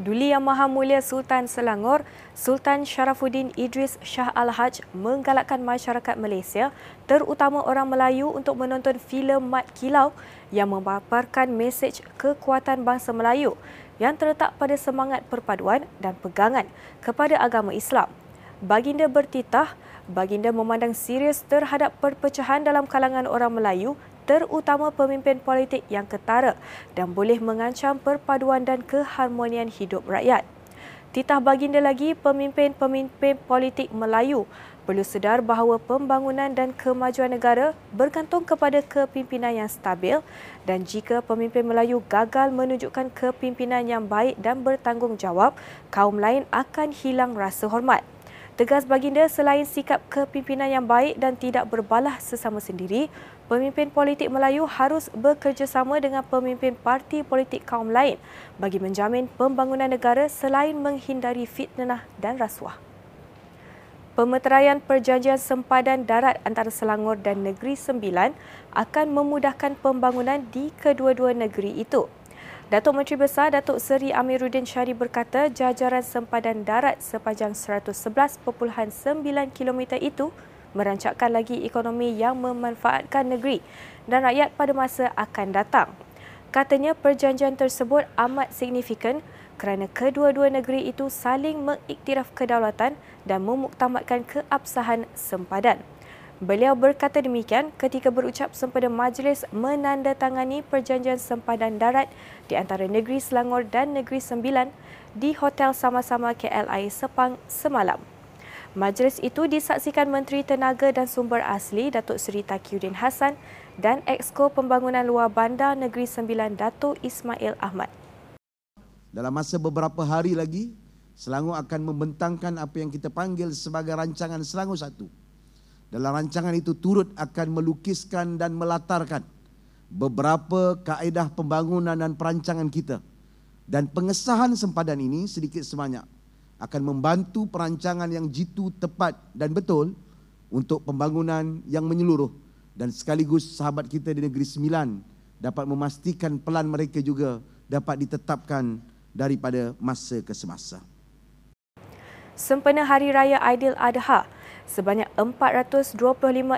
Duli Yang Maha Mulia Sultan Selangor, Sultan Sharafuddin Idris Shah Al-Haj menggalakkan masyarakat Malaysia, terutama orang Melayu untuk menonton filem Mat Kilau yang memaparkan mesej kekuatan bangsa Melayu yang terletak pada semangat perpaduan dan pegangan kepada agama Islam. Baginda bertitah, baginda memandang serius terhadap perpecahan dalam kalangan orang Melayu terutama pemimpin politik yang ketara dan boleh mengancam perpaduan dan keharmonian hidup rakyat. Titah baginda lagi pemimpin-pemimpin politik Melayu perlu sedar bahawa pembangunan dan kemajuan negara bergantung kepada kepimpinan yang stabil dan jika pemimpin Melayu gagal menunjukkan kepimpinan yang baik dan bertanggungjawab, kaum lain akan hilang rasa hormat. Tegas baginda selain sikap kepimpinan yang baik dan tidak berbalah sesama sendiri, pemimpin politik Melayu harus bekerjasama dengan pemimpin parti politik kaum lain bagi menjamin pembangunan negara selain menghindari fitnah dan rasuah. Pemeteraian perjanjian sempadan darat antara Selangor dan Negeri Sembilan akan memudahkan pembangunan di kedua-dua negeri itu. Datuk Menteri Besar Datuk Seri Amiruddin Syari berkata jajaran sempadan darat sepanjang 111.9 km itu merancangkan lagi ekonomi yang memanfaatkan negeri dan rakyat pada masa akan datang. Katanya perjanjian tersebut amat signifikan kerana kedua-dua negeri itu saling mengiktiraf kedaulatan dan memuktamadkan keabsahan sempadan. Beliau berkata demikian ketika berucap sempena majlis menandatangani perjanjian sempadan darat di antara negeri Selangor dan negeri Sembilan di Hotel Sama-Sama KLI Sepang semalam. Majlis itu disaksikan Menteri Tenaga dan Sumber Asli Datuk Seri Takiuddin Hassan dan Exco Pembangunan Luar Bandar Negeri Sembilan Datuk Ismail Ahmad. Dalam masa beberapa hari lagi, Selangor akan membentangkan apa yang kita panggil sebagai rancangan Selangor Satu dalam rancangan itu turut akan melukiskan dan melatarkan beberapa kaedah pembangunan dan perancangan kita. Dan pengesahan sempadan ini sedikit sebanyak akan membantu perancangan yang jitu, tepat dan betul untuk pembangunan yang menyeluruh dan sekaligus sahabat kita di Negeri Sembilan dapat memastikan pelan mereka juga dapat ditetapkan daripada masa ke semasa. Sempena Hari Raya Aidil Adha, sebanyak 425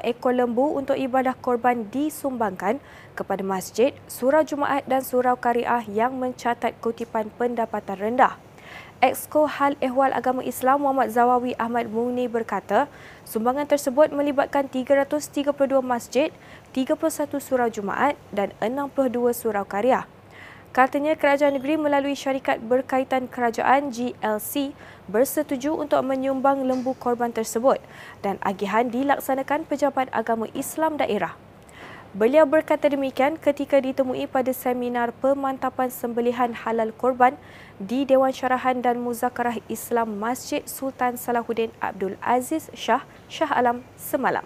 ekor lembu untuk ibadah korban disumbangkan kepada masjid, surau Jumaat dan surau Kariah yang mencatat kutipan pendapatan rendah. Exco Hal Ehwal Agama Islam Muhammad Zawawi Ahmad Muni berkata, sumbangan tersebut melibatkan 332 masjid, 31 surau Jumaat dan 62 surau Kariah. Katanya kerajaan negeri melalui syarikat berkaitan kerajaan GLC bersetuju untuk menyumbang lembu korban tersebut dan agihan dilaksanakan pejabat agama Islam daerah. Beliau berkata demikian ketika ditemui pada seminar pemantapan sembelihan halal korban di Dewan Syarahan dan Muzakarah Islam Masjid Sultan Salahuddin Abdul Aziz Shah Shah Alam semalam.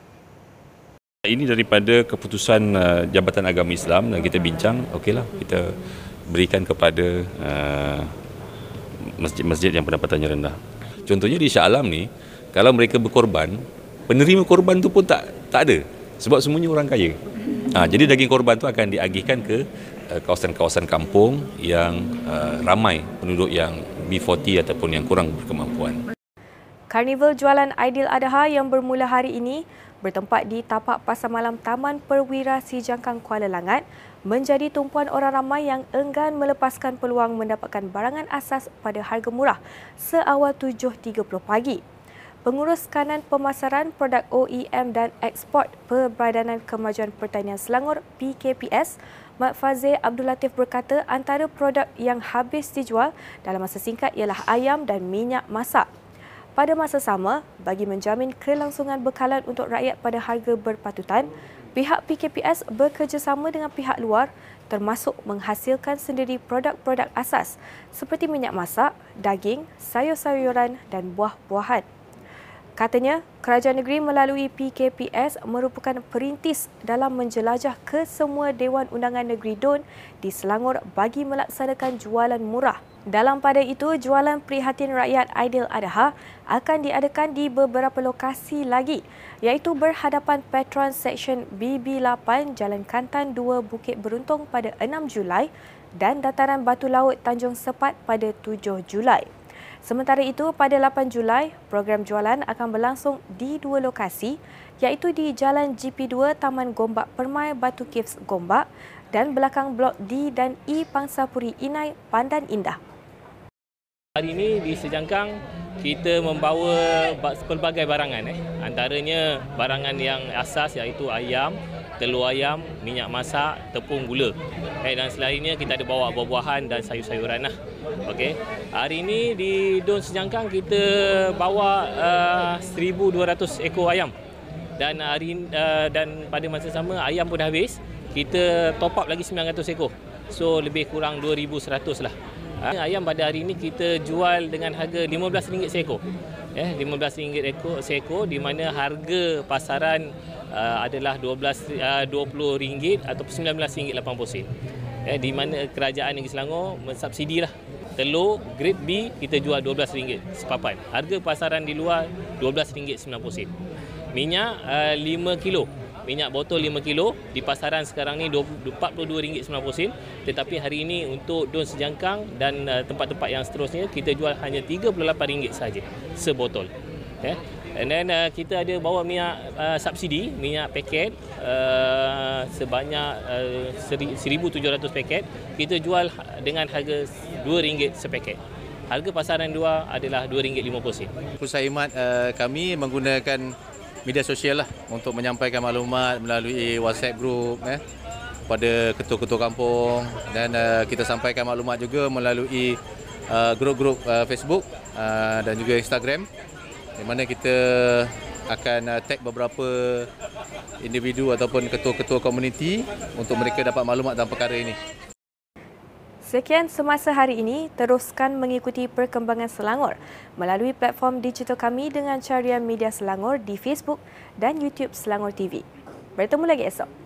Ini daripada keputusan uh, Jabatan Agama Islam dan kita bincang, okeylah kita berikan kepada uh, masjid-masjid yang pendapatannya rendah. Contohnya di Shah Alam ni, kalau mereka berkorban, penerima korban tu pun tak tak ada sebab semuanya orang kaya. Ha, jadi daging korban tu akan diagihkan ke uh, kawasan-kawasan kampung yang uh, ramai penduduk yang B40 ataupun yang kurang berkemampuan. Karnival jualan Aidil Adha yang bermula hari ini bertempat di tapak pasar malam Taman Perwira Sijangkang Kuala Langat menjadi tumpuan orang ramai yang enggan melepaskan peluang mendapatkan barangan asas pada harga murah seawal 7.30 pagi. Pengurus kanan pemasaran produk OEM dan ekspor Perbadanan Kemajuan Pertanian Selangor PKPS, Mat Fazil Abdul Latif berkata antara produk yang habis dijual dalam masa singkat ialah ayam dan minyak masak. Pada masa sama, bagi menjamin kelangsungan bekalan untuk rakyat pada harga berpatutan, pihak PKPS bekerjasama dengan pihak luar termasuk menghasilkan sendiri produk-produk asas seperti minyak masak, daging, sayur-sayuran dan buah-buahan. Katanya, kerajaan negeri melalui PKPS merupakan perintis dalam menjelajah ke semua Dewan Undangan Negeri DUN di Selangor bagi melaksanakan jualan murah. Dalam pada itu, jualan Prihatin Rakyat Aidil Adha akan diadakan di beberapa lokasi lagi iaitu berhadapan Petron Seksyen BB8 Jalan Kantan 2 Bukit Beruntung pada 6 Julai dan Dataran Batu Laut Tanjung Sepat pada 7 Julai. Sementara itu, pada 8 Julai, program jualan akan berlangsung di dua lokasi iaitu di Jalan GP2 Taman Gombak Permai Batu Caves Gombak dan belakang Blok D dan E Pangsapuri Inai Pandan Indah. Hari ini di Sejangkang kita membawa pelbagai barangan eh. Antaranya barangan yang asas iaitu ayam, telur ayam, minyak masak, tepung gula. Eh, dan selainnya kita ada bawa buah-buahan dan sayur-sayuran lah. Okay. Hari ini di Don Sejangkang kita bawa uh, 1,200 ekor ayam. Dan hari uh, dan pada masa sama ayam pun dah habis. Kita top up lagi 900 ekor. So lebih kurang 2,100 lah. Uh, ayam pada hari ini kita jual dengan harga RM15 seekor. Eh, RM15 ekor seekor di mana harga pasaran uh, adalah 12 uh, 20 ringgit atau 19 ringgit 80 sen. Eh, di mana kerajaan negeri Selangor mensubsidi lah telur grade B kita jual 12 ringgit sepapan. Harga pasaran di luar 12 ringgit 90 sen. Minyak uh, 5 kilo minyak botol 5 kilo di pasaran sekarang ni RM42.90 tetapi hari ini untuk don sejangkang dan uh, tempat-tempat yang seterusnya kita jual hanya RM38 saja sebotol. Yeah. And then uh, kita ada bawa minyak uh, subsidi, minyak paket uh, sebanyak uh, 1,700 paket. Kita jual dengan harga RM2 sepaket. Harga pasaran dua adalah RM2.50. Pusat Imat uh, kami menggunakan media sosial lah untuk menyampaikan maklumat melalui WhatsApp group eh, pada ketua-ketua kampung dan uh, kita sampaikan maklumat juga melalui uh, grup-grup uh, Facebook uh, dan juga Instagram di mana kita akan uh, tag beberapa individu ataupun ketua-ketua komuniti untuk mereka dapat maklumat dalam perkara ini. Sekian semasa hari ini, teruskan mengikuti perkembangan Selangor melalui platform digital kami dengan carian media Selangor di Facebook dan YouTube Selangor TV. Bertemu lagi esok.